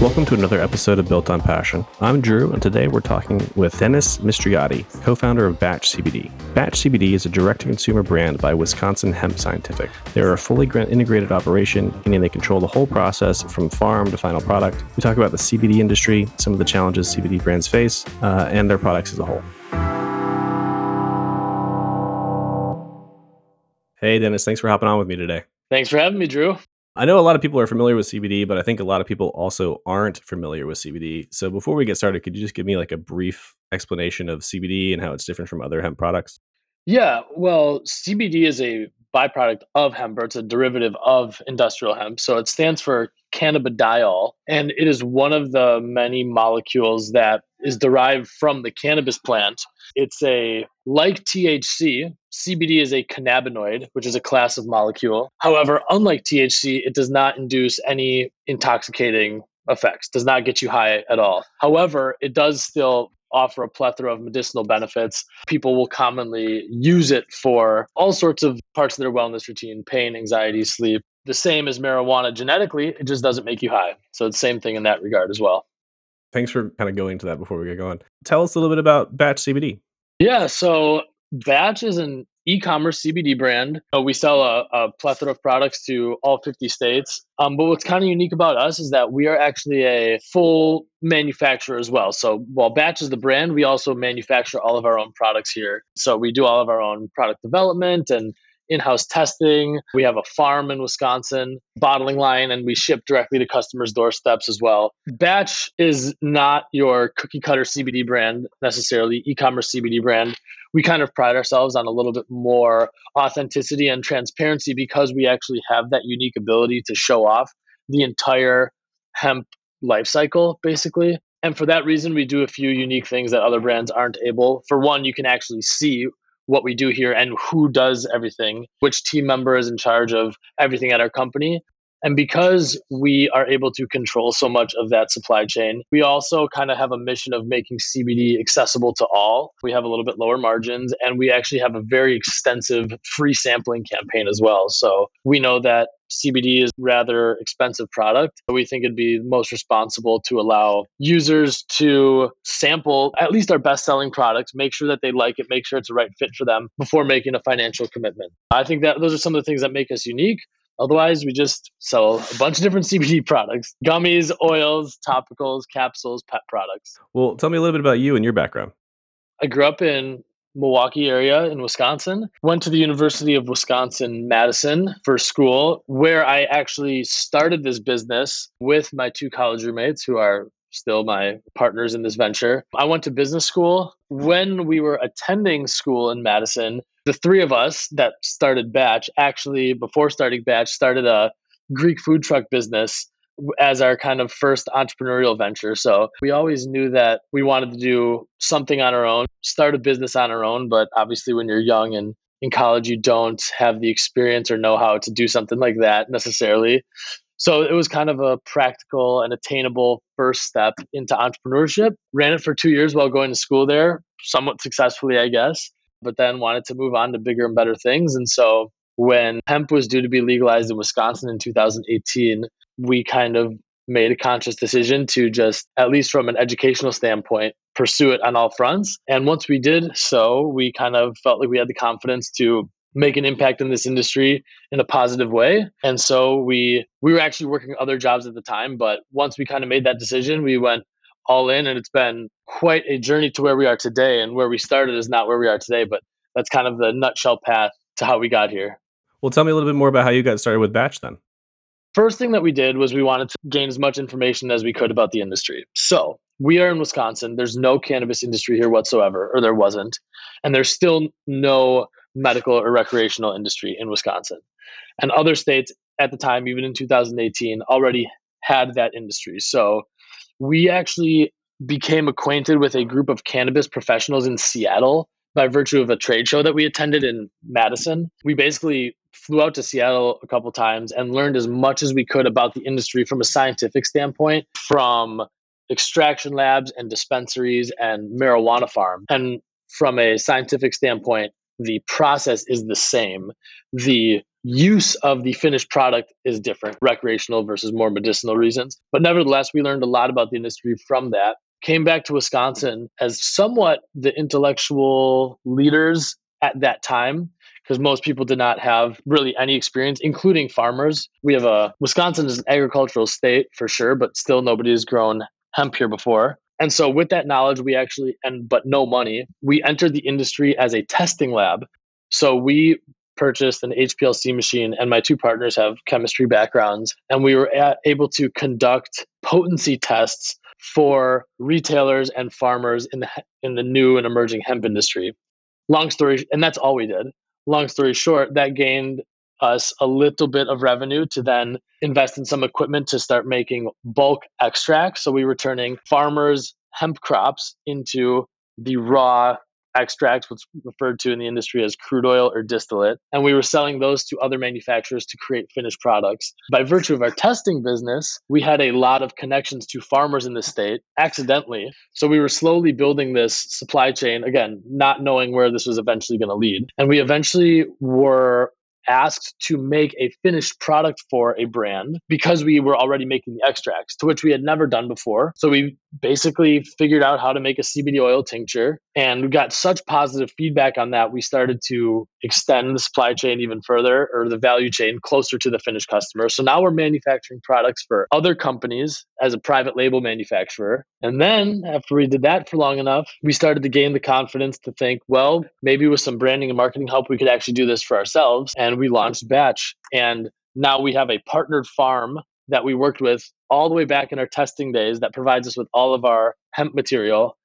Welcome to another episode of Built on Passion. I'm Drew, and today we're talking with Dennis Mistriotti, co founder of Batch CBD. Batch CBD is a direct to consumer brand by Wisconsin Hemp Scientific. They're a fully integrated operation, meaning they control the whole process from farm to final product. We talk about the CBD industry, some of the challenges CBD brands face, uh, and their products as a whole. Hey, Dennis, thanks for hopping on with me today. Thanks for having me, Drew. I know a lot of people are familiar with CBD, but I think a lot of people also aren't familiar with CBD. So before we get started, could you just give me like a brief explanation of CBD and how it's different from other hemp products? Yeah, well, CBD is a byproduct of hemp, or it's a derivative of industrial hemp. So it stands for cannabidiol, and it is one of the many molecules that is derived from the cannabis plant. It's a like THC, CBD is a cannabinoid, which is a class of molecule. However, unlike THC, it does not induce any intoxicating effects, does not get you high at all. However, it does still offer a plethora of medicinal benefits. People will commonly use it for all sorts of parts of their wellness routine pain, anxiety, sleep. The same as marijuana genetically, it just doesn't make you high. So it's the same thing in that regard as well. Thanks for kind of going to that before we get going. Tell us a little bit about Batch CBD. Yeah, so Batch is an e-commerce CBD brand. Uh, we sell a, a, plethora of products to all 50 states. Um, but what's kind of unique about us is that we are actually a full manufacturer as well. So while Batch is the brand, we also manufacture all of our own products here. So we do all of our own product development and in-house testing. We have a farm in Wisconsin, bottling line, and we ship directly to customers' doorsteps as well. Batch is not your cookie cutter CBD brand necessarily, e-commerce CBD brand. We kind of pride ourselves on a little bit more authenticity and transparency because we actually have that unique ability to show off the entire hemp life cycle, basically. And for that reason, we do a few unique things that other brands aren't able. For one, you can actually see what we do here and who does everything, which team member is in charge of everything at our company. And because we are able to control so much of that supply chain, we also kind of have a mission of making CBD accessible to all. We have a little bit lower margins and we actually have a very extensive free sampling campaign as well. So we know that CBD is rather expensive product. We think it'd be most responsible to allow users to sample at least our best selling products, make sure that they like it, make sure it's the right fit for them before making a financial commitment. I think that those are some of the things that make us unique. Otherwise, we just sell a bunch of different CBD products gummies, oils, topicals, capsules, pet products. Well, tell me a little bit about you and your background. I grew up in Milwaukee area in Wisconsin. Went to the University of Wisconsin Madison for school, where I actually started this business with my two college roommates who are still my partners in this venture. I went to business school. When we were attending school in Madison, the three of us that started Batch actually, before starting Batch, started a Greek food truck business as our kind of first entrepreneurial venture. So we always knew that we wanted to do something on our own, start a business on our own. But obviously, when you're young and in college, you don't have the experience or know how to do something like that necessarily. So it was kind of a practical and attainable first step into entrepreneurship. Ran it for two years while going to school there, somewhat successfully, I guess, but then wanted to move on to bigger and better things. And so when hemp was due to be legalized in Wisconsin in 2018, we kind of made a conscious decision to just, at least from an educational standpoint, pursue it on all fronts. And once we did so, we kind of felt like we had the confidence to make an impact in this industry in a positive way. And so we we were actually working other jobs at the time, but once we kind of made that decision, we went all in and it's been quite a journey to where we are today and where we started is not where we are today, but that's kind of the nutshell path to how we got here. Well, tell me a little bit more about how you got started with Batch then. First thing that we did was we wanted to gain as much information as we could about the industry. So we are in Wisconsin. There's no cannabis industry here whatsoever, or there wasn't. And there's still no medical or recreational industry in Wisconsin. And other states at the time, even in 2018, already had that industry. So we actually became acquainted with a group of cannabis professionals in Seattle by virtue of a trade show that we attended in Madison. We basically flew out to Seattle a couple times and learned as much as we could about the industry from a scientific standpoint, from extraction labs and dispensaries and marijuana farm. And from a scientific standpoint, the process is the same. The use of the finished product is different, recreational versus more medicinal reasons. But nevertheless, we learned a lot about the industry from that. Came back to Wisconsin as somewhat the intellectual leaders at that time because most people did not have really any experience, including farmers. We have a Wisconsin is an agricultural state for sure, but still nobody has grown hemp here before. And so with that knowledge, we actually and but no money, we entered the industry as a testing lab. So we purchased an HPLC machine, and my two partners have chemistry backgrounds, and we were at, able to conduct potency tests for retailers and farmers in the in the new and emerging hemp industry. Long story, and that's all we did. Long story short, that gained us a little bit of revenue to then invest in some equipment to start making bulk extracts. So we were turning farmers' hemp crops into the raw extracts, what's referred to in the industry as crude oil or distillate. And we were selling those to other manufacturers to create finished products. By virtue of our testing business, we had a lot of connections to farmers in the state accidentally. So we were slowly building this supply chain, again, not knowing where this was eventually going to lead. And we eventually were asked to make a finished product for a brand because we were already making the extracts, to which we had never done before. So we basically figured out how to make a CBD oil tincture and we got such positive feedback on that. We started to extend the supply chain even further or the value chain closer to the finished customer. So now we're manufacturing products for other companies as a private label manufacturer. And then after we did that for long enough, we started to gain the confidence to think, well, maybe with some branding and marketing help, we could actually do this for ourselves. And we launched Batch. And now we have a partnered farm that we worked with all the way back in our testing days that provides us with all of our hemp material.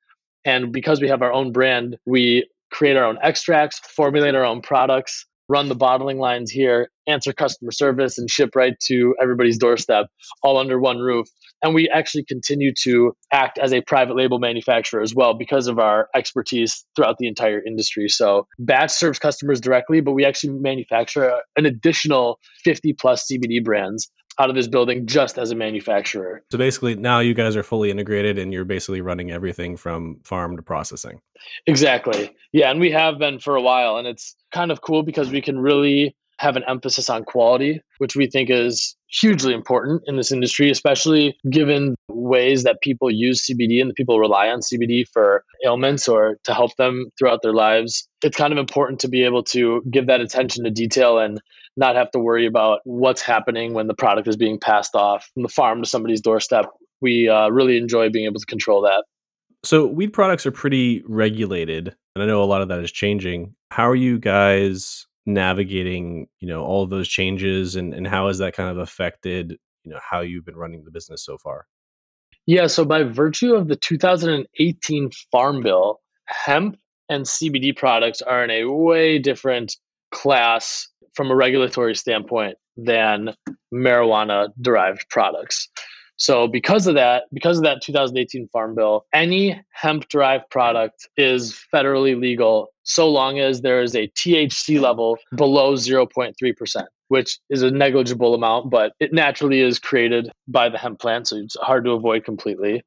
And because we have our own brand, we create our own extracts, formulate our own products, run the bottling lines here, answer customer service, and ship right to everybody's doorstep, all under one roof. And we actually continue to act as a private label manufacturer as well because of our expertise throughout the entire industry. So, Batch serves customers directly, but we actually manufacture uh, an additional 50 plus CBD brands out of this building just as a manufacturer. So basically, now you guys are fully integrated and you're basically running everything from farm to processing. Exactly. Yeah. And we have been for a while. And it's kind of cool because we can really have an emphasis on quality, which we think is hugely important in this industry, especially given ways that people use CBD and the people rely on CBD for ailments or to help them throughout their lives. It's kind of important to be able to give that attention to detail and not have to worry about what's happening when the product is being passed off from the farm to somebody's doorstep. We uh, really enjoy being able to control that. So, weed products are pretty regulated, and I know a lot of that is changing. How are you guys navigating, you know, all of those changes, and, and how has that kind of affected, you know, how you've been running the business so far? Yeah, so by virtue of the 2018 Farm Bill, hemp and CBD products are in a way different class from a regulatory standpoint than marijuana derived products. So because of that, because of that 2018 Farm Bill, any hemp derived product is federally legal so long as there is a THC level below 0.3%, which is a negligible amount, but it naturally is created by the hemp plant, so it's hard to avoid completely.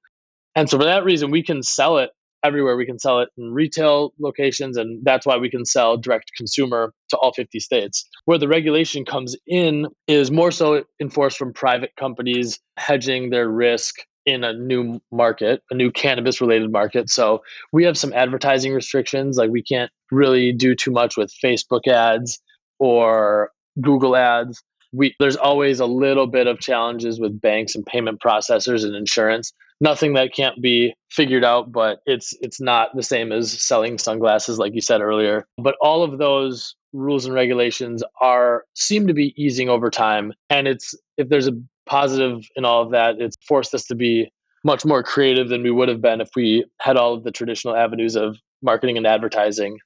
And so for that reason, we can sell it everywhere. We can sell it in retail locations, and that's why we can sell direct consumer to all 50 states. Where the regulation comes in is more so enforced from private companies hedging their risk in a new market, a new cannabis related market. So we have some advertising restrictions, like we can't really do too much with Facebook ads or Google ads. We, there's always a little bit of challenges with banks and payment processors and insurance nothing that can't be figured out but it's it's not the same as selling sunglasses like you said earlier. But all of those rules and regulations are seem to be easing over time. And it's if there's a positive in all of that it's forced us to be much more creative than we would have been if we had all of the traditional avenues of marketing and advertising.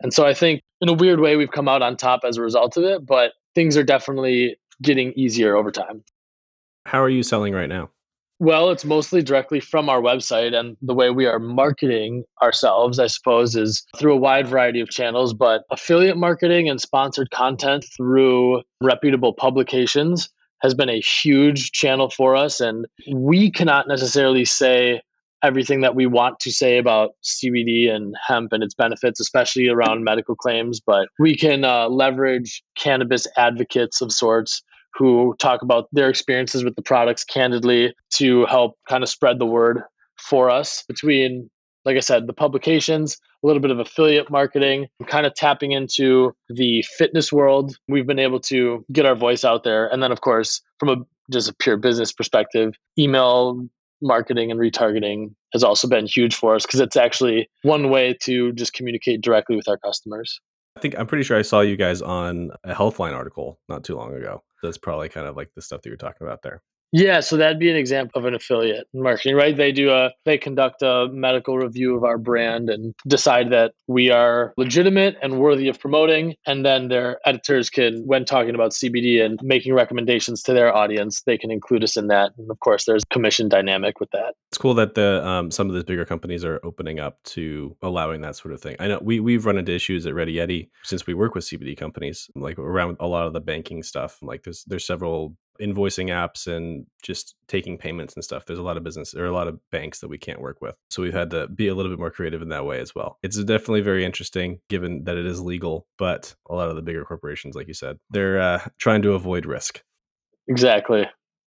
And so i think in a weird way we've come out on top as a result of it but things are definitely getting easier over time. How are you selling right now well, it's mostly directly from our website, and the way we are marketing ourselves, I suppose, is through a wide variety of channels, but affiliate marketing and sponsored content through reputable publications has been a huge channel for us. And we cannot necessarily say everything that we want to say about CBD and hemp and its benefits, especially around medical claims. But we can uh, leverage cannabis advocates of sorts who talk about their experiences with the products candidly to help kind of spread the word for us between like I said, the publications, a little bit of affiliate marketing, kind of tapping into the fitness world. We've been able to get our voice out there. And then, of course, from a just a pure business perspective, email marketing and retargeting has also been huge for us because it's actually one way to just communicate directly with our customers. I think I'm pretty sure I saw you guys on a Healthline article not too long ago. That's probably kind of like the stuff that you're talking about there. Yeah, so that'd be an example of an affiliate marketing, right? They do a they conduct a medical review of our brand and decide that we are legitimate and worthy of promoting, and then their editors can when talking about CBD and making recommendations to their audience, they can include us in that. And of course, there's commission dynamic with that. It's cool that the um, some of the bigger companies are opening up to allowing that sort of thing. I know we we've run into issues at Ready Yeti since we work with CBD companies, like around a lot of the banking stuff. Like there's there's several invoicing apps and just taking payments and stuff. There's a lot of business or a lot of banks that we can't work with. So we've had to be a little bit more creative in that way as well. It's definitely very interesting given that it is legal, but a lot of the bigger corporations, like you said, they're uh, trying to avoid risk. Exactly.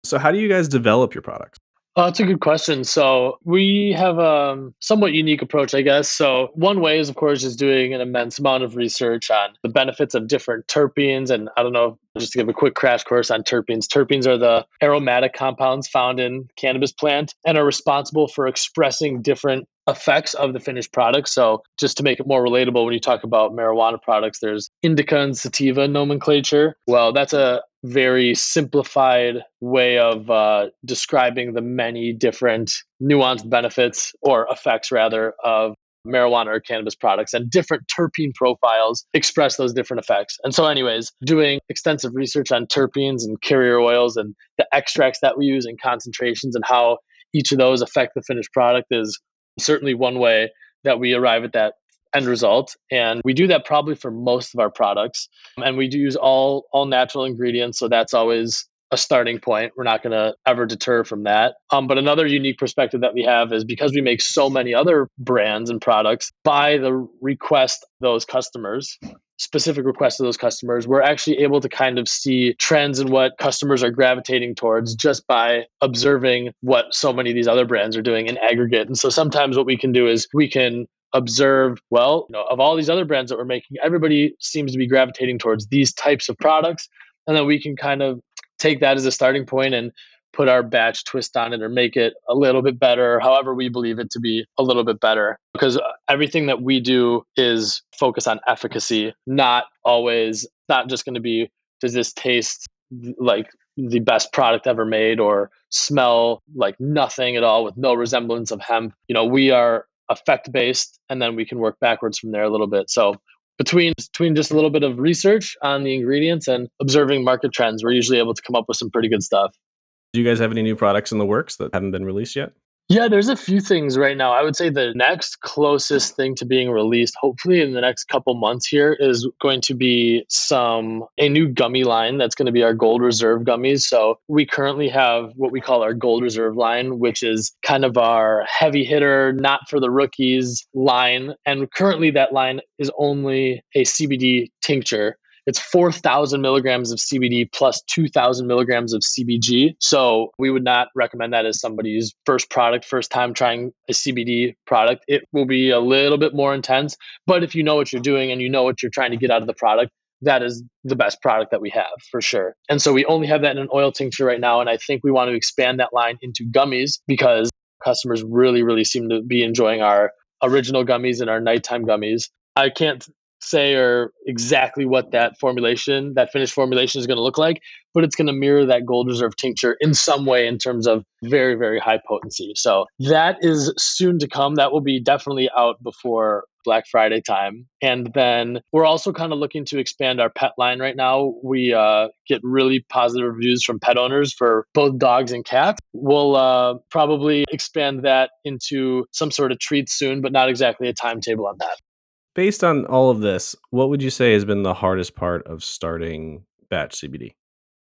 So how do you guys develop your products? Oh, that's a good question. So we have a somewhat unique approach, I guess. So one way is, of course, just doing an immense amount of research on the benefits of different terpenes. And I don't know, just to give a quick crash course on terpenes. Terpenes are the aromatic compounds found in cannabis plant and are responsible for expressing different effects of the finished product. So just to make it more relatable, when you talk about marijuana products, there's indica and sativa nomenclature. Well, that's a very simplified way of uh, describing the many different nuanced benefits or effects rather of marijuana or cannabis products and different terpene profiles express those different effects. And so, anyways, doing extensive research on terpenes and carrier oils and the extracts that we use and concentrations and how each of those affect the finished product is certainly one way that we arrive at that end result and we do that probably for most of our products. And we do use all all natural ingredients so that's always a starting point. We're not going to ever deter from that. Um, but another unique perspective that we have is because we make so many other brands and products by the request those customers specific requests of those customers, we're actually able to kind of see trends in what customers are gravitating towards just by observing what so many of these other brands are doing in aggregate. And so sometimes what we can do is we can observe, well, you know, of all these other brands that we're making, everybody seems to be gravitating towards these types of products. And then we can kind of take that as a starting point and put our batch twist on it or make it a little bit better, however we believe it to be a little bit better. Because uh, everything that we do is focus on efficacy, not always, not just going to be, does this taste like the best product ever made or smell like nothing at all with no resemblance of hemp. You know, we are effect based and then we can work backwards from there a little bit. So between between just a little bit of research on the ingredients and observing market trends, we're usually able to come up with some pretty good stuff. Do you guys have any new products in the works that haven't been released yet? Yeah, there's a few things right now. I would say the next closest thing to being released, hopefully in the next couple months here, is going to be some a new gummy line that's going to be our Gold Reserve gummies. So we currently have what we call our Gold Reserve line, which is kind of our heavy hitter, not for the rookies line. And currently that line is only a CBD tincture it's 4,000 milligrams of CBD plus 2,000 milligrams of CBG. So we would not recommend that as somebody's first product, first time trying a CBD product. It will be a little bit more intense, but if you know what you're doing and you know what you're trying to get out of the product, that is the best product that we have for sure. And so we only have that in an oil tincture right now. And I think we want to expand that line into gummies because customers really, really seem to be enjoying our original gummies and our nighttime gummies. I can't say or exactly what that formulation, that finished formulation is going to look like, but it's going to mirror that gold reserve tincture in some way in terms of very, very high potency. So that is soon to come. That will be definitely out before Black Friday time. And then we're also kind of looking to expand our pet line right now. We uh, get really positive reviews from pet owners for both dogs and cats. We'll uh, probably expand that into some sort of treat soon, but not exactly a timetable on that based on all of this, what would you say has been the hardest part of starting Batch CBD?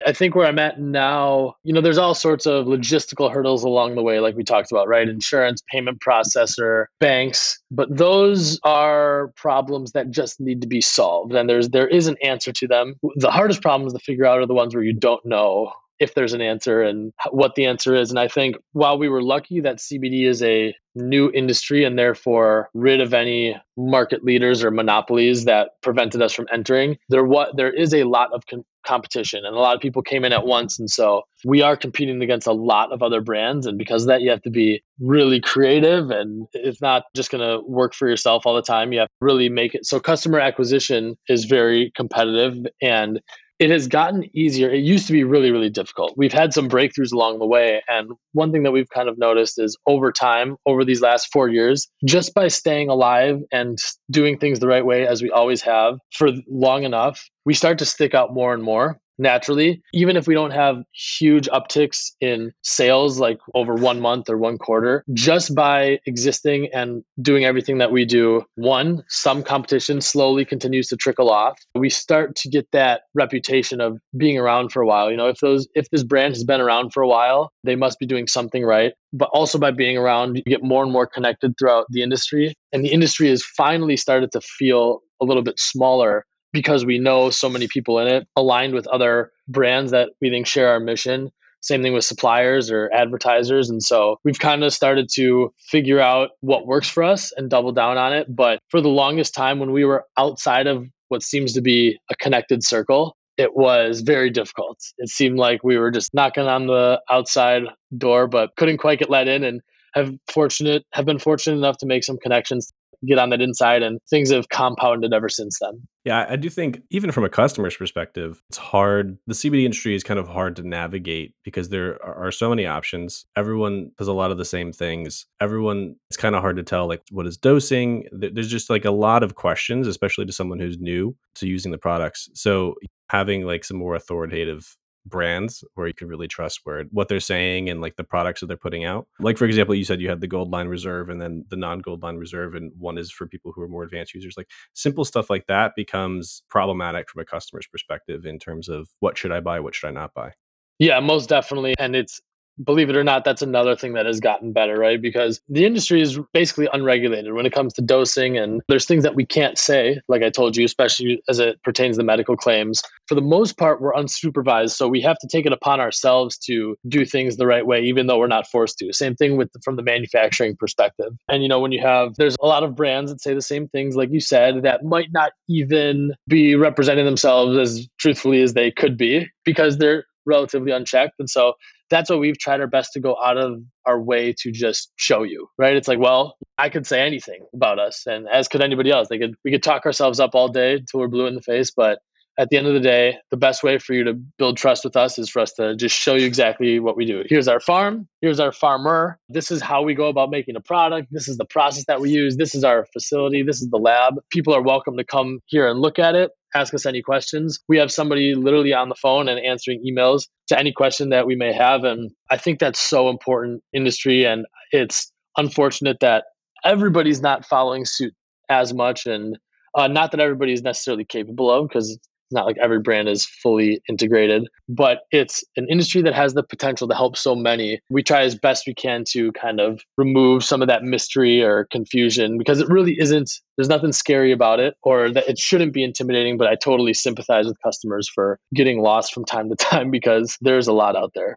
I think where I'm at now, you know, there's all sorts of logistical hurdles along the way, like we talked about, right? Insurance, payment processor, banks, but those are problems that just need to be solved. And there's there is an answer to them. The hardest problems to figure out are the ones where you don't know if there's an answer and what the answer is. And I think while we were lucky that CBD is a new industry and therefore rid of any market leaders or monopolies that prevented us from entering, there what there is a lot of con- competition and a lot of people came in at once. And so we are competing against a lot of other brands. And because of that you have to be really creative and it's not just going to work for yourself all the time. You have to really make it so customer acquisition is very competitive and it has gotten easier. It used to be really, really difficult. We've had some breakthroughs along the way. And one thing that we've kind of noticed is over time, over these last four years, just by staying alive and doing things the right way, as we always have for long enough, we start to stick out more and more naturally, even if we don't have huge upticks in sales like over one month or one quarter, just by existing and doing everything that we do, one, some competition slowly continues to trickle off. We start to get that reputation of being around for a while. You know, if those if this brand has been around for a while, they must be doing something right. But also by being around, you get more and more connected throughout the industry. And the industry has finally started to feel a little bit smaller because we know so many people in it, aligned with other brands that we think share our mission. Same thing with suppliers or advertisers. And so we've kind of started to figure out what works for us and double down on it. But for the longest time, when we were outside of what seems to be a connected circle, it was very difficult. It seemed like we were just knocking on the outside door, but couldn't quite get let in. And have fortunate have been fortunate enough to make some connections get on that inside and things have compounded ever since then. Yeah, I do think even from a customer's perspective, it's hard. The CBD industry is kind of hard to navigate because there are so many options. Everyone does a lot of the same things. Everyone, it's kind of hard to tell like what is dosing. There's just like a lot of questions, especially to someone who's new to using the products. So having like some more authoritative brands where you can really trust where what they're saying and like the products that they're putting out. Like for example, you said you had the gold line reserve and then the non-gold line reserve and one is for people who are more advanced users. Like simple stuff like that becomes problematic from a customer's perspective in terms of what should I buy, what should I not buy. Yeah, most definitely. And it's believe it or not, that's another thing that has gotten better, right? Because the industry is basically unregulated when it comes to dosing, and there's things that we can't say, like I told you, especially as it pertains to medical claims. For the most part, we're unsupervised, so we have to take it upon ourselves to do things the right way, even though we're not forced to. Same thing with from the manufacturing perspective. And you know, when you have there's a lot of brands that say the same things, like you said, that might not even be representing themselves as truthfully as they could be because they're relatively unchecked. And so that's what we've tried our best to go out of our way to just show you, right? It's like, well, I could say anything about us, and as could anybody else. They could we could talk ourselves up all day until we're blue in the face, but at the end of the day, the best way for you to build trust with us is for us to just show you exactly what we do. Here's our farm. Here's our farmer. This is how we go about making a product. This is the process that we use. This is our facility. This is the lab. People are welcome to come here and look at it, ask us any questions. We have somebody literally on the phone and answering emails to any question that we may have. And I think that's so important industry. And it's unfortunate that everybody's not following suit as much and uh, not that everybody is necessarily capable of because it's not like every brand is fully integrated, but it's an industry that has the potential to help so many. We try as best we can to kind of remove some of that mystery or confusion because it really isn't, there's nothing scary about it or that it shouldn't be intimidating, but I totally sympathize with customers for getting lost from time to time because there's a lot out there.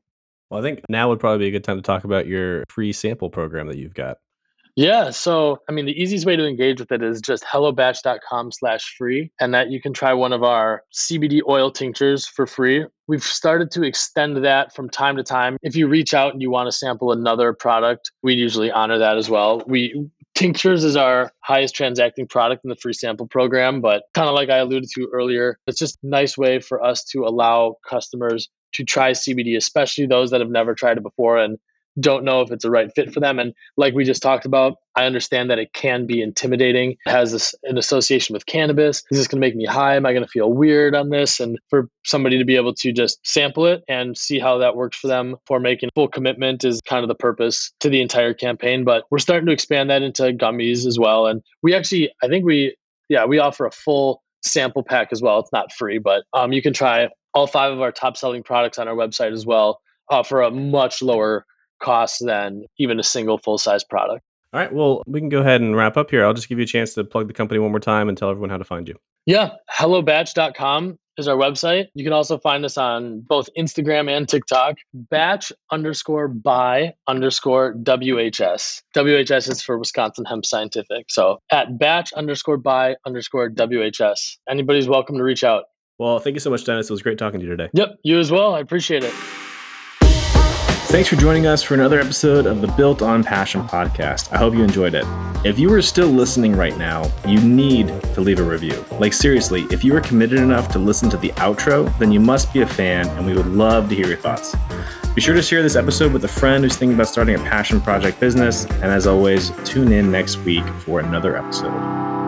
Well, I think now would probably be a good time to talk about your free sample program that you've got. Yeah. So, I mean, the easiest way to engage with it is just hellobatch.com slash free. And that you can try one of our CBD oil tinctures for free. We've started to extend that from time to time. If you reach out and you want to sample another product, we usually honor that as well. We tinctures is our highest transacting product in the free sample program, but kind of like I alluded to earlier, it's just a nice way for us to allow customers to try CBD, especially those that have never tried it before and don't know if it's a right fit for them. And like we just talked about, I understand that it can be intimidating. It has this, an association with cannabis. Is this going to make me high? Am I going to feel weird on this? And for somebody to be able to just sample it and see how that works for them for making full commitment is kind of the purpose to the entire campaign. But we're starting to expand that into gummies as well. And we actually, I think we, yeah, we offer a full sample pack as well. It's not free, but um, you can try all five of our top selling products on our website as well uh, for a much lower cost than even a single full size product. All right. Well, we can go ahead and wrap up here. I'll just give you a chance to plug the company one more time and tell everyone how to find you. Yeah. HelloBatch.com is our website. You can also find us on both Instagram and TikTok. Batch underscore by underscore WHS. WHS is for Wisconsin Hemp Scientific. So at batch underscore by underscore WHS. Anybody's welcome to reach out. Well, thank you so much, Dennis. It was great talking to you today. Yep. You as well. I appreciate it. Thanks for joining us for another episode of the Built on Passion podcast. I hope you enjoyed it. If you are still listening right now, you need to leave a review. Like, seriously, if you are committed enough to listen to the outro, then you must be a fan, and we would love to hear your thoughts. Be sure to share this episode with a friend who's thinking about starting a passion project business. And as always, tune in next week for another episode.